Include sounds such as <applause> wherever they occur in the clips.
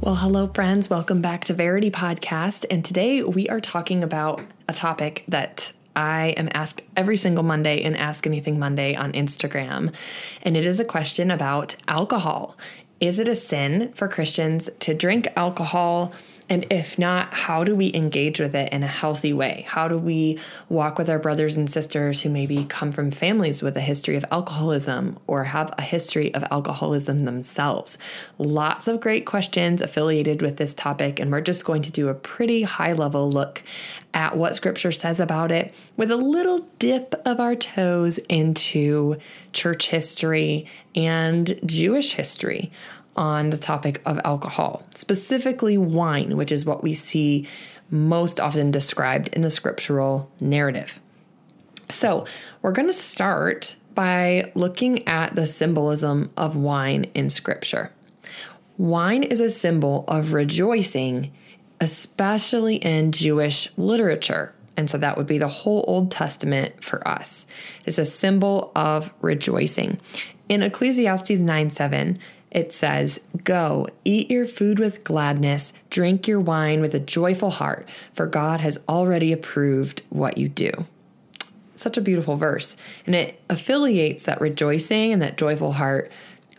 Well, hello, friends. Welcome back to Verity Podcast. And today we are talking about a topic that I am asked every single Monday in Ask Anything Monday on Instagram. And it is a question about alcohol. Is it a sin for Christians to drink alcohol? And if not, how do we engage with it in a healthy way? How do we walk with our brothers and sisters who maybe come from families with a history of alcoholism or have a history of alcoholism themselves? Lots of great questions affiliated with this topic, and we're just going to do a pretty high level look at what scripture says about it with a little dip of our toes into church history and Jewish history on the topic of alcohol, specifically wine, which is what we see most often described in the scriptural narrative. So, we're going to start by looking at the symbolism of wine in scripture. Wine is a symbol of rejoicing, especially in Jewish literature. And so that would be the whole Old Testament for us. It's a symbol of rejoicing. In Ecclesiastes 9 7, it says, Go, eat your food with gladness, drink your wine with a joyful heart, for God has already approved what you do. Such a beautiful verse. And it affiliates that rejoicing and that joyful heart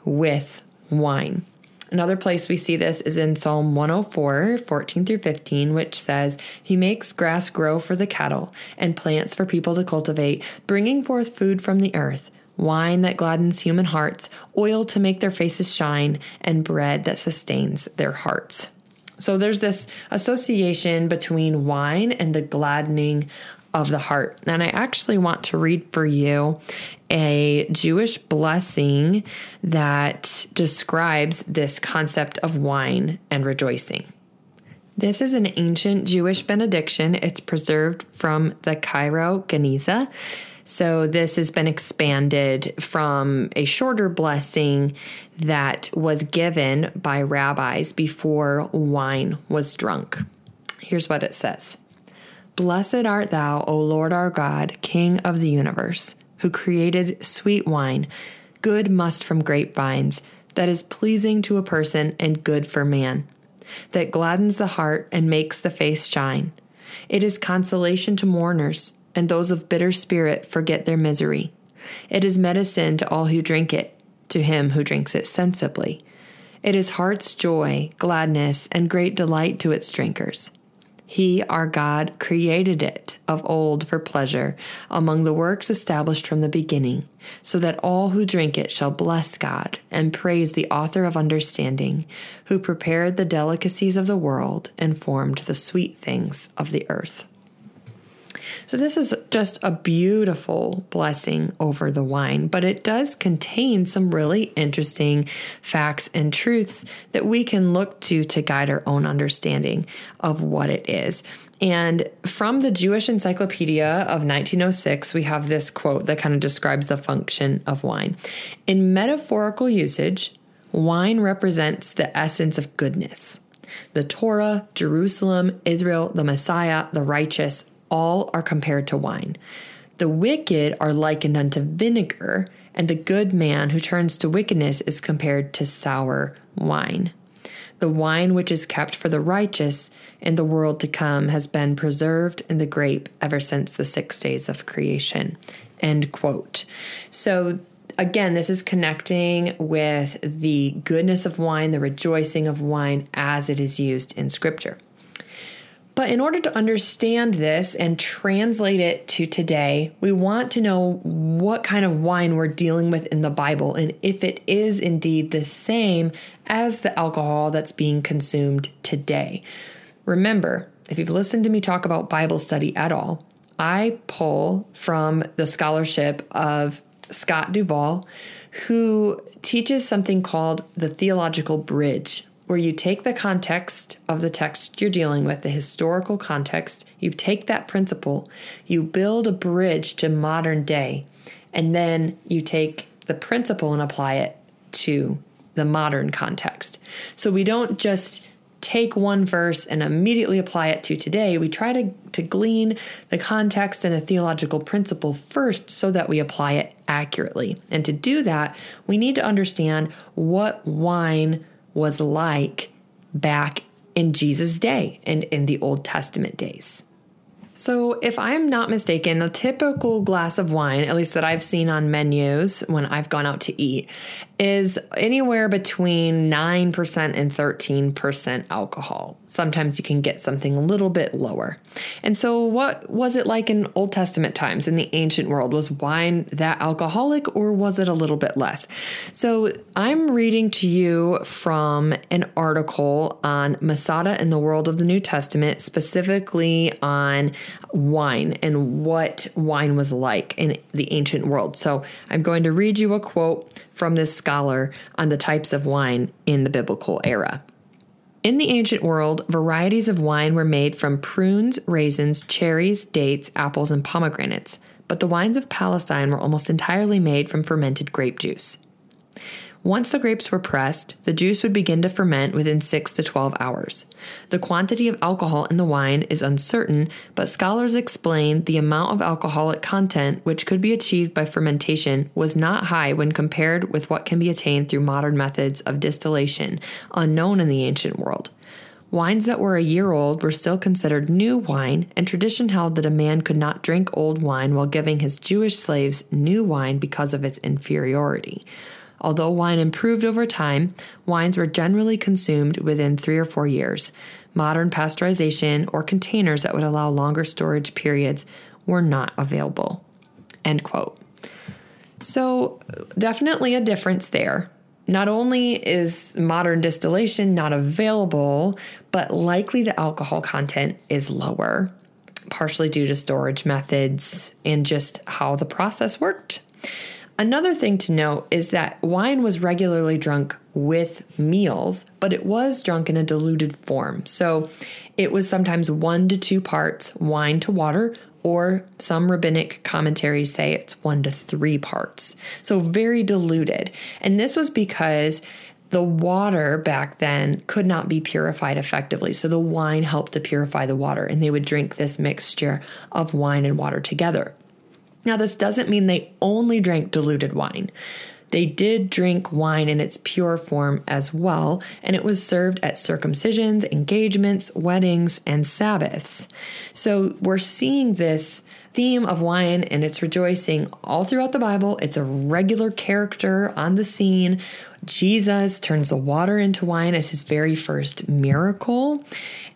with wine. Another place we see this is in Psalm 104, 14 through 15, which says, He makes grass grow for the cattle and plants for people to cultivate, bringing forth food from the earth wine that gladdens human hearts, oil to make their faces shine, and bread that sustains their hearts. So there's this association between wine and the gladdening of the heart. And I actually want to read for you a Jewish blessing that describes this concept of wine and rejoicing. This is an ancient Jewish benediction. It's preserved from the Cairo Geniza so this has been expanded from a shorter blessing that was given by rabbis before wine was drunk. Here's what it says Blessed art thou, O Lord our God, King of the universe, who created sweet wine, good must from grapevines, that is pleasing to a person and good for man, that gladdens the heart and makes the face shine. It is consolation to mourners and those of bitter spirit forget their misery. It is medicine to all who drink it, to him who drinks it sensibly. It is heart's joy, gladness, and great delight to its drinkers. He, our God, created it of old for pleasure among the works established from the beginning, so that all who drink it shall bless God and praise the author of understanding, who prepared the delicacies of the world and formed the sweet things of the earth. So, this is just a beautiful blessing over the wine, but it does contain some really interesting facts and truths that we can look to to guide our own understanding of what it is. And from the Jewish Encyclopedia of 1906, we have this quote that kind of describes the function of wine. In metaphorical usage, wine represents the essence of goodness. The Torah, Jerusalem, Israel, the Messiah, the righteous, all are compared to wine. The wicked are likened unto vinegar, and the good man who turns to wickedness is compared to sour wine. The wine which is kept for the righteous in the world to come has been preserved in the grape ever since the six days of creation. End quote. So, again, this is connecting with the goodness of wine, the rejoicing of wine as it is used in Scripture. But in order to understand this and translate it to today, we want to know what kind of wine we're dealing with in the Bible and if it is indeed the same as the alcohol that's being consumed today. Remember, if you've listened to me talk about Bible study at all, I pull from the scholarship of Scott Duvall, who teaches something called the theological bridge where you take the context of the text you're dealing with, the historical context, you take that principle, you build a bridge to modern day, and then you take the principle and apply it to the modern context. So we don't just take one verse and immediately apply it to today. We try to, to glean the context and the theological principle first so that we apply it accurately. And to do that, we need to understand what wine was like back in Jesus' day and in the Old Testament days. So, if I'm not mistaken, a typical glass of wine, at least that I've seen on menus when I've gone out to eat, is anywhere between 9% and 13% alcohol. Sometimes you can get something a little bit lower. And so, what was it like in Old Testament times in the ancient world? Was wine that alcoholic or was it a little bit less? So, I'm reading to you from an article on Masada in the World of the New Testament, specifically on wine and what wine was like in the ancient world. So I'm going to read you a quote from this scholar on the types of wine in the biblical era. In the ancient world, varieties of wine were made from prunes, raisins, cherries, dates, apples, and pomegranates, but the wines of Palestine were almost entirely made from fermented grape juice. Once the grapes were pressed, the juice would begin to ferment within 6 to 12 hours. The quantity of alcohol in the wine is uncertain, but scholars explain the amount of alcoholic content which could be achieved by fermentation was not high when compared with what can be attained through modern methods of distillation, unknown in the ancient world. Wines that were a year old were still considered new wine, and tradition held that a man could not drink old wine while giving his Jewish slaves new wine because of its inferiority. Although wine improved over time, wines were generally consumed within three or four years. Modern pasteurization or containers that would allow longer storage periods were not available. End quote. So, definitely a difference there. Not only is modern distillation not available, but likely the alcohol content is lower, partially due to storage methods and just how the process worked. Another thing to note is that wine was regularly drunk with meals, but it was drunk in a diluted form. So it was sometimes one to two parts wine to water, or some rabbinic commentaries say it's one to three parts. So very diluted. And this was because the water back then could not be purified effectively. So the wine helped to purify the water, and they would drink this mixture of wine and water together. Now, this doesn't mean they only drank diluted wine. They did drink wine in its pure form as well, and it was served at circumcisions, engagements, weddings, and Sabbaths. So we're seeing this theme of wine and its rejoicing all throughout the Bible. It's a regular character on the scene. Jesus turns the water into wine as his very first miracle.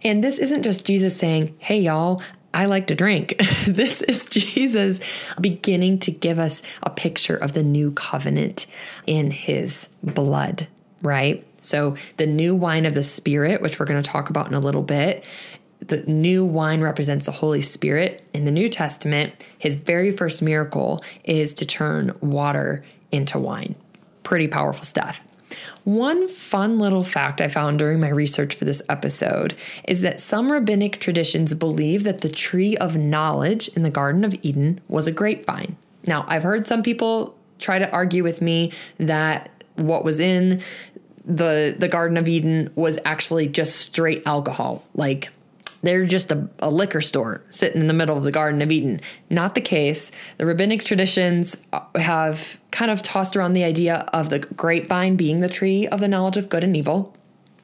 And this isn't just Jesus saying, Hey, y'all, I like to drink. <laughs> this is Jesus beginning to give us a picture of the new covenant in his blood, right? So, the new wine of the Spirit, which we're going to talk about in a little bit, the new wine represents the Holy Spirit. In the New Testament, his very first miracle is to turn water into wine. Pretty powerful stuff. One fun little fact I found during my research for this episode is that some rabbinic traditions believe that the tree of knowledge in the Garden of Eden was a grapevine. Now, I've heard some people try to argue with me that what was in the the Garden of Eden was actually just straight alcohol, like they're just a, a, liquor store sitting in the middle of the Garden of Eden. Not the case. The rabbinic traditions uh, have kind of tossed around the idea of the grapevine being the tree of the knowledge of good and evil.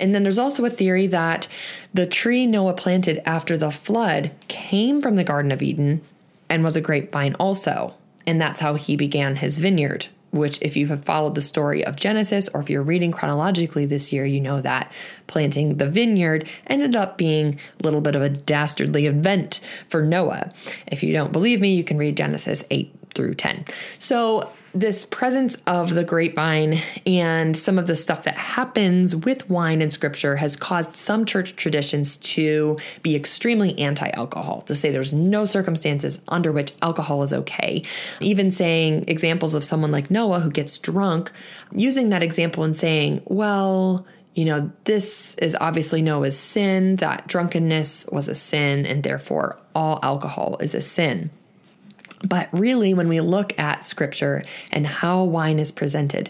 And then there's also a theory that the tree Noah planted after the flood came from the Garden of Eden and was a grapevine also. And that's how he began his vineyard which, if you have followed the story of Genesis or if you're reading chronologically this year, you know that planting the vineyard ended up being a little bit of a dastardly event for Noah. If you don't believe me, you can read Genesis 8 through 10. So, this presence of the grapevine and some of the stuff that happens with wine in scripture has caused some church traditions to be extremely anti alcohol, to say there's no circumstances under which alcohol is okay. Even saying examples of someone like Noah who gets drunk, using that example and saying, well, you know, this is obviously Noah's sin, that drunkenness was a sin, and therefore all alcohol is a sin. But really, when we look at scripture and how wine is presented,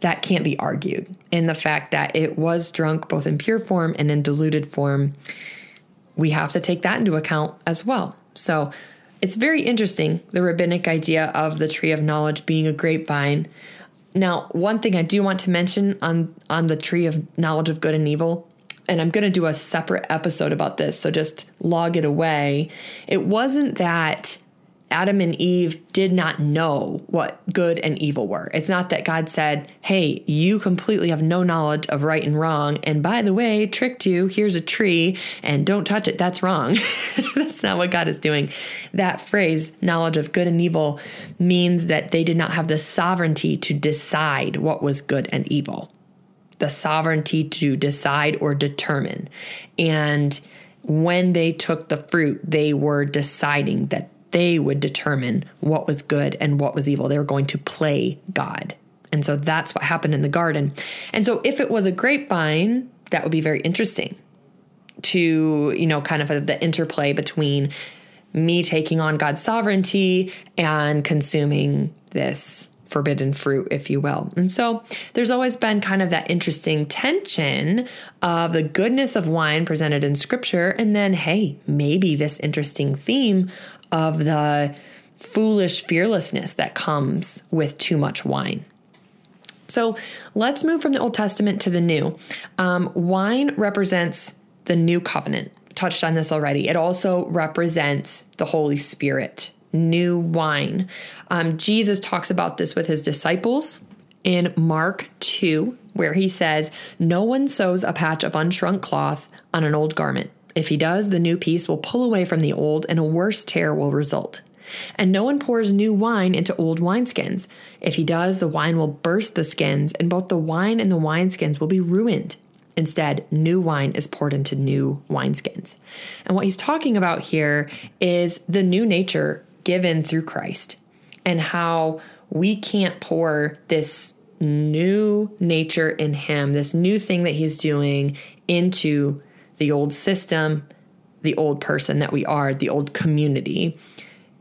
that can't be argued. In the fact that it was drunk both in pure form and in diluted form, we have to take that into account as well. So it's very interesting, the rabbinic idea of the tree of knowledge being a grapevine. Now, one thing I do want to mention on, on the tree of knowledge of good and evil, and I'm going to do a separate episode about this, so just log it away. It wasn't that Adam and Eve did not know what good and evil were. It's not that God said, Hey, you completely have no knowledge of right and wrong. And by the way, tricked you. Here's a tree and don't touch it. That's wrong. <laughs> That's not what God is doing. That phrase, knowledge of good and evil, means that they did not have the sovereignty to decide what was good and evil, the sovereignty to decide or determine. And when they took the fruit, they were deciding that they would determine what was good and what was evil. They were going to play God. And so that's what happened in the garden. And so if it was a grapevine, that would be very interesting to, you know, kind of the interplay between me taking on God's sovereignty and consuming this forbidden fruit, if you will. And so there's always been kind of that interesting tension of the goodness of wine presented in scripture, and then, hey, maybe this interesting theme of the foolish fearlessness that comes with too much wine. So let's move from the Old Testament to the New. Um, wine represents the new covenant. Touched on this already. It also represents the Holy Spirit, new wine. Um, Jesus talks about this with his disciples in Mark 2, where he says, No one sews a patch of unshrunk cloth on an old garment. If he does, the new piece will pull away from the old, and a worse tear will result. And no one pours new wine into old wineskins. If he does, the wine will burst the skins, and both the wine and the wineskins will be ruined. Instead, new wine is poured into new wineskins. And what he's talking about here is the new nature given through Christ and how we can't pour this new nature in him, this new thing that he's doing into the old system, the old person that we are, the old community.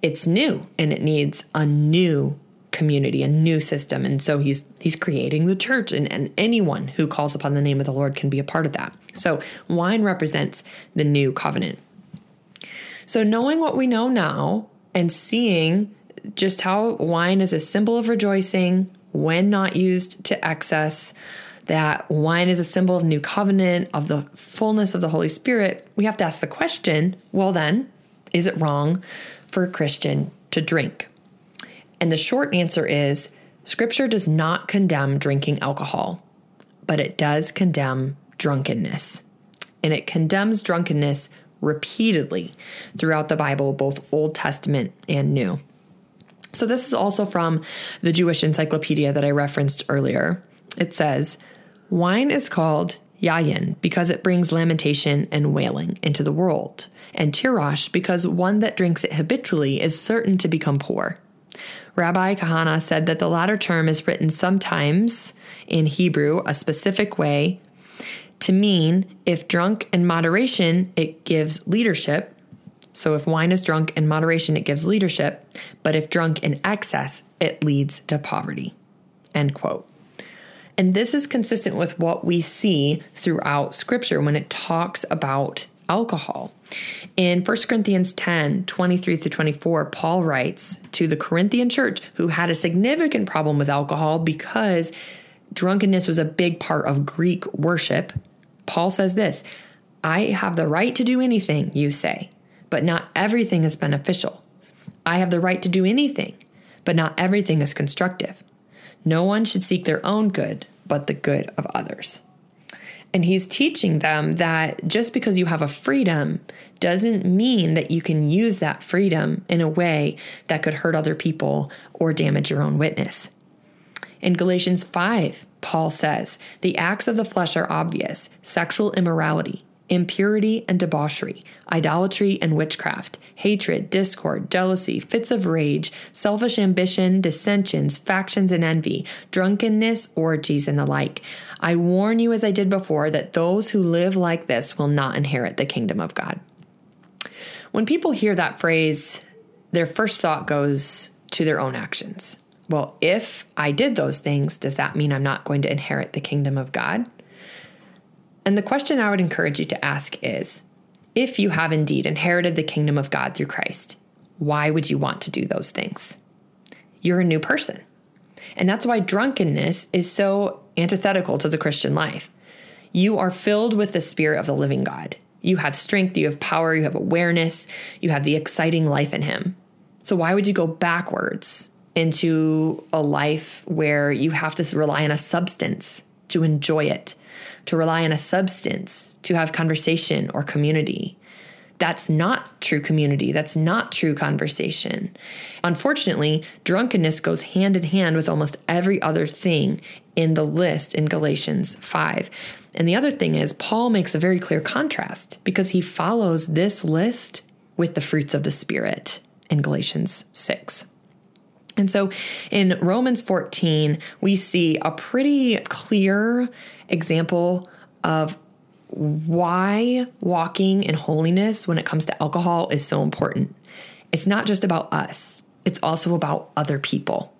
It's new and it needs a new community, a new system. And so he's he's creating the church and, and anyone who calls upon the name of the Lord can be a part of that. So wine represents the new covenant. So knowing what we know now and seeing just how wine is a symbol of rejoicing when not used to excess, that wine is a symbol of new covenant, of the fullness of the Holy Spirit, we have to ask the question well, then, is it wrong for a Christian to drink? And the short answer is Scripture does not condemn drinking alcohol, but it does condemn drunkenness. And it condemns drunkenness repeatedly throughout the Bible, both Old Testament and New. So, this is also from the Jewish encyclopedia that I referenced earlier. It says, Wine is called yayin because it brings lamentation and wailing into the world, and tirosh because one that drinks it habitually is certain to become poor. Rabbi Kahana said that the latter term is written sometimes in Hebrew a specific way to mean if drunk in moderation, it gives leadership. So if wine is drunk in moderation, it gives leadership. But if drunk in excess, it leads to poverty. End quote. And this is consistent with what we see throughout scripture when it talks about alcohol. In 1 Corinthians 10 23 through 24, Paul writes to the Corinthian church who had a significant problem with alcohol because drunkenness was a big part of Greek worship. Paul says this I have the right to do anything, you say, but not everything is beneficial. I have the right to do anything, but not everything is constructive. No one should seek their own good, but the good of others. And he's teaching them that just because you have a freedom doesn't mean that you can use that freedom in a way that could hurt other people or damage your own witness. In Galatians 5, Paul says, The acts of the flesh are obvious sexual immorality, impurity and debauchery, idolatry and witchcraft, hatred, discord, jealousy, fits of rage, selfish ambition, dissensions, factions, and envy, drunkenness, orgies, and the like. I warn you, as I did before, that those who live like this will not inherit the kingdom of God. When people hear that phrase, their first thought goes to their own actions. Well, if I did those things, does that mean I'm not going to inherit the kingdom of God? And the question I would encourage you to ask is if you have indeed inherited the kingdom of God through Christ, why would you want to do those things? You're a new person. And that's why drunkenness is so antithetical to the Christian life. You are filled with the Spirit of the living God. You have strength, you have power, you have awareness, you have the exciting life in Him. So, why would you go backwards into a life where you have to rely on a substance to enjoy it? To rely on a substance to have conversation or community. That's not true community. That's not true conversation. Unfortunately, drunkenness goes hand in hand with almost every other thing in the list in Galatians 5. And the other thing is, Paul makes a very clear contrast because he follows this list with the fruits of the Spirit in Galatians 6. And so in Romans 14, we see a pretty clear example of why walking in holiness when it comes to alcohol is so important. It's not just about us, it's also about other people.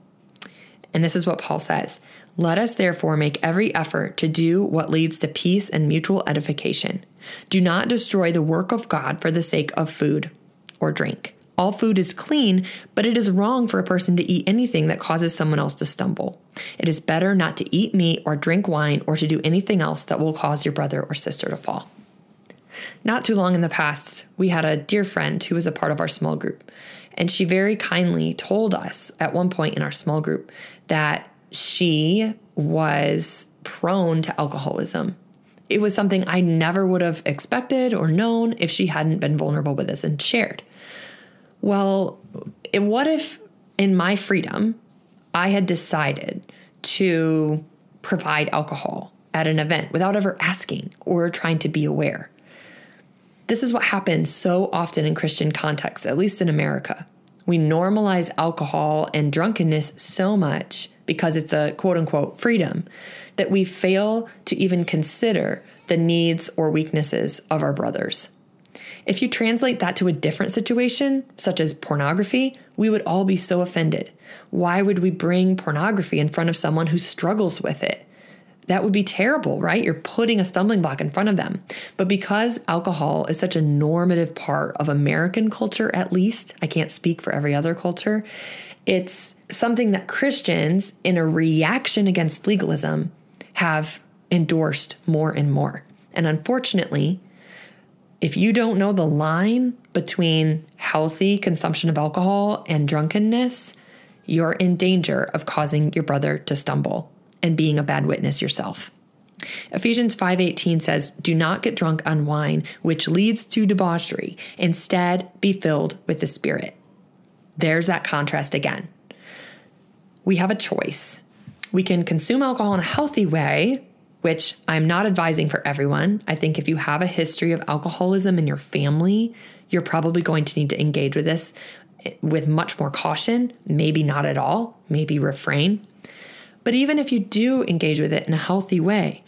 And this is what Paul says Let us therefore make every effort to do what leads to peace and mutual edification. Do not destroy the work of God for the sake of food or drink. All food is clean, but it is wrong for a person to eat anything that causes someone else to stumble. It is better not to eat meat or drink wine or to do anything else that will cause your brother or sister to fall. Not too long in the past, we had a dear friend who was a part of our small group, and she very kindly told us at one point in our small group that she was prone to alcoholism. It was something I never would have expected or known if she hadn't been vulnerable with us and shared well, what if in my freedom, I had decided to provide alcohol at an event without ever asking or trying to be aware? This is what happens so often in Christian contexts, at least in America. We normalize alcohol and drunkenness so much because it's a quote unquote freedom that we fail to even consider the needs or weaknesses of our brothers. If you translate that to a different situation, such as pornography, we would all be so offended. Why would we bring pornography in front of someone who struggles with it? That would be terrible, right? You're putting a stumbling block in front of them. But because alcohol is such a normative part of American culture, at least, I can't speak for every other culture, it's something that Christians, in a reaction against legalism, have endorsed more and more. And unfortunately, if you don't know the line between healthy consumption of alcohol and drunkenness, you're in danger of causing your brother to stumble and being a bad witness yourself. Ephesians 5:18 says, "Do not get drunk on wine, which leads to debauchery. Instead, be filled with the Spirit." There's that contrast again. We have a choice. We can consume alcohol in a healthy way which I'm not advising for everyone. I think if you have a history of alcoholism in your family, you're probably going to need to engage with this with much more caution, maybe not at all, maybe refrain. But even if you do engage with it in a healthy way,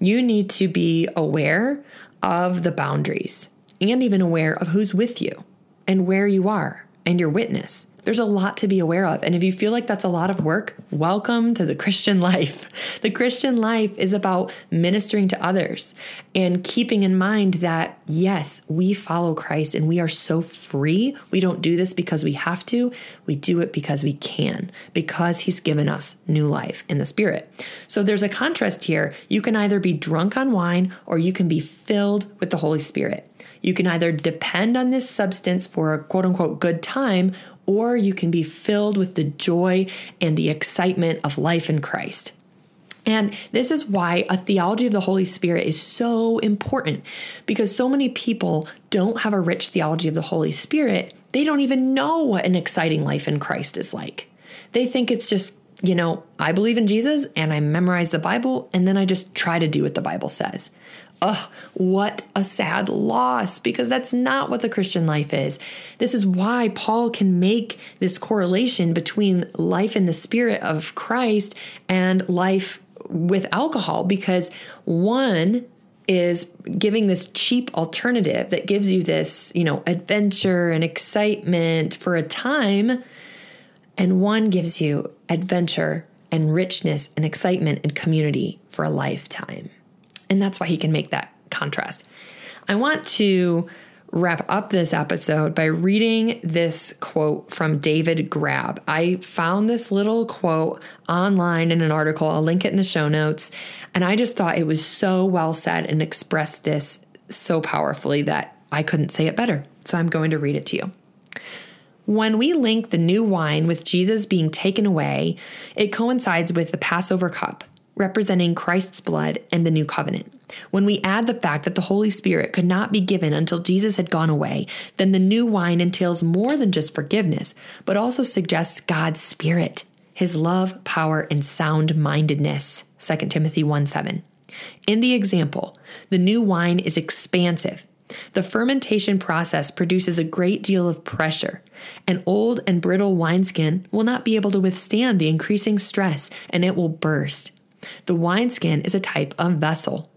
you need to be aware of the boundaries and even aware of who's with you and where you are and your witness. There's a lot to be aware of. And if you feel like that's a lot of work, welcome to the Christian <laughs> life. The Christian life is about ministering to others and keeping in mind that, yes, we follow Christ and we are so free. We don't do this because we have to, we do it because we can, because He's given us new life in the Spirit. So there's a contrast here. You can either be drunk on wine or you can be filled with the Holy Spirit. You can either depend on this substance for a quote unquote good time, or you can be filled with the joy and the excitement of life in Christ. And this is why a theology of the Holy Spirit is so important because so many people don't have a rich theology of the Holy Spirit. They don't even know what an exciting life in Christ is like. They think it's just, you know, I believe in Jesus and I memorize the Bible and then I just try to do what the Bible says. Ugh, what a sad loss because that's not what the Christian life is. This is why Paul can make this correlation between life in the spirit of Christ and life with alcohol because one is giving this cheap alternative that gives you this, you know, adventure and excitement for a time and one gives you adventure and richness and excitement and community for a lifetime. And that's why he can make that contrast. I want to wrap up this episode by reading this quote from David Grabbe. I found this little quote online in an article. I'll link it in the show notes. And I just thought it was so well said and expressed this so powerfully that I couldn't say it better. So I'm going to read it to you. When we link the new wine with Jesus being taken away, it coincides with the Passover cup, representing Christ's blood and the new covenant. When we add the fact that the Holy Spirit could not be given until Jesus had gone away, then the new wine entails more than just forgiveness, but also suggests God's Spirit, his love, power, and sound mindedness. 2 Timothy 1 7. In the example, the new wine is expansive, the fermentation process produces a great deal of pressure. An old and brittle wineskin will not be able to withstand the increasing stress and it will burst. The wineskin is a type of vessel.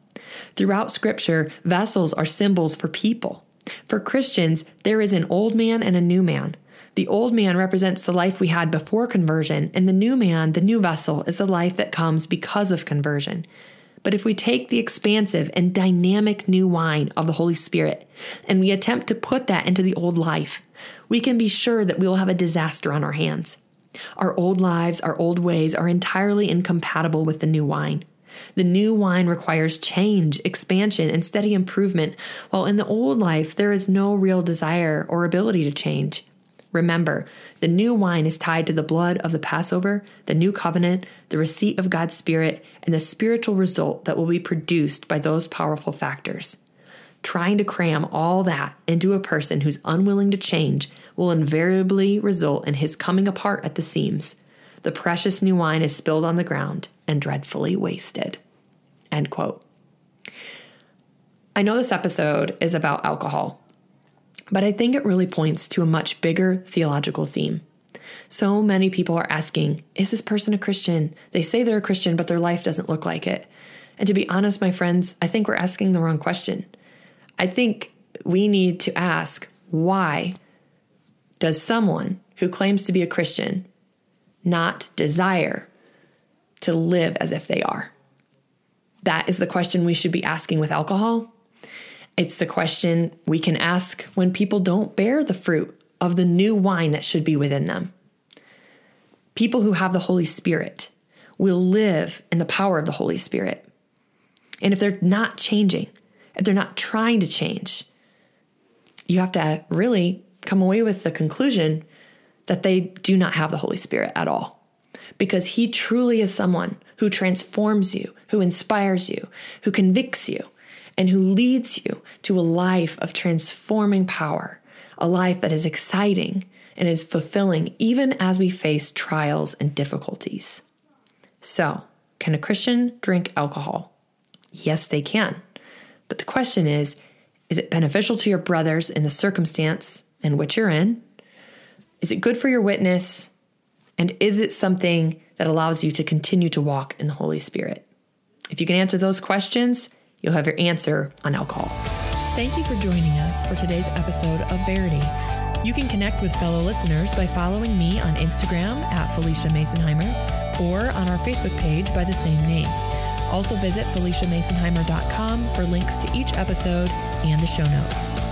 Throughout Scripture, vessels are symbols for people. For Christians, there is an old man and a new man. The old man represents the life we had before conversion, and the new man, the new vessel, is the life that comes because of conversion. But if we take the expansive and dynamic new wine of the Holy Spirit and we attempt to put that into the old life, we can be sure that we will have a disaster on our hands. Our old lives, our old ways are entirely incompatible with the new wine. The new wine requires change, expansion, and steady improvement, while in the old life, there is no real desire or ability to change. Remember, the new wine is tied to the blood of the Passover, the new covenant, the receipt of God's Spirit, and the spiritual result that will be produced by those powerful factors. Trying to cram all that into a person who's unwilling to change will invariably result in his coming apart at the seams. The precious new wine is spilled on the ground and dreadfully wasted. End quote. I know this episode is about alcohol, but I think it really points to a much bigger theological theme. So many people are asking, is this person a Christian? They say they're a Christian, but their life doesn't look like it. And to be honest, my friends, I think we're asking the wrong question. I think we need to ask, why does someone who claims to be a Christian not desire to live as if they are? That is the question we should be asking with alcohol. It's the question we can ask when people don't bear the fruit of the new wine that should be within them. People who have the Holy Spirit will live in the power of the Holy Spirit. And if they're not changing, they're not trying to change, you have to really come away with the conclusion that they do not have the Holy Spirit at all. Because He truly is someone who transforms you, who inspires you, who convicts you, and who leads you to a life of transforming power, a life that is exciting and is fulfilling even as we face trials and difficulties. So, can a Christian drink alcohol? Yes, they can. But the question is is it beneficial to your brothers in the circumstance in which you're in? Is it good for your witness? And is it something that allows you to continue to walk in the Holy Spirit? If you can answer those questions, you'll have your answer on alcohol. Thank you for joining us for today's episode of Verity. You can connect with fellow listeners by following me on Instagram at Phylicia Masonheimer or on our Facebook page by the same name. Also visit PhyliciaMasonheimer.com for links to each episode and the show notes.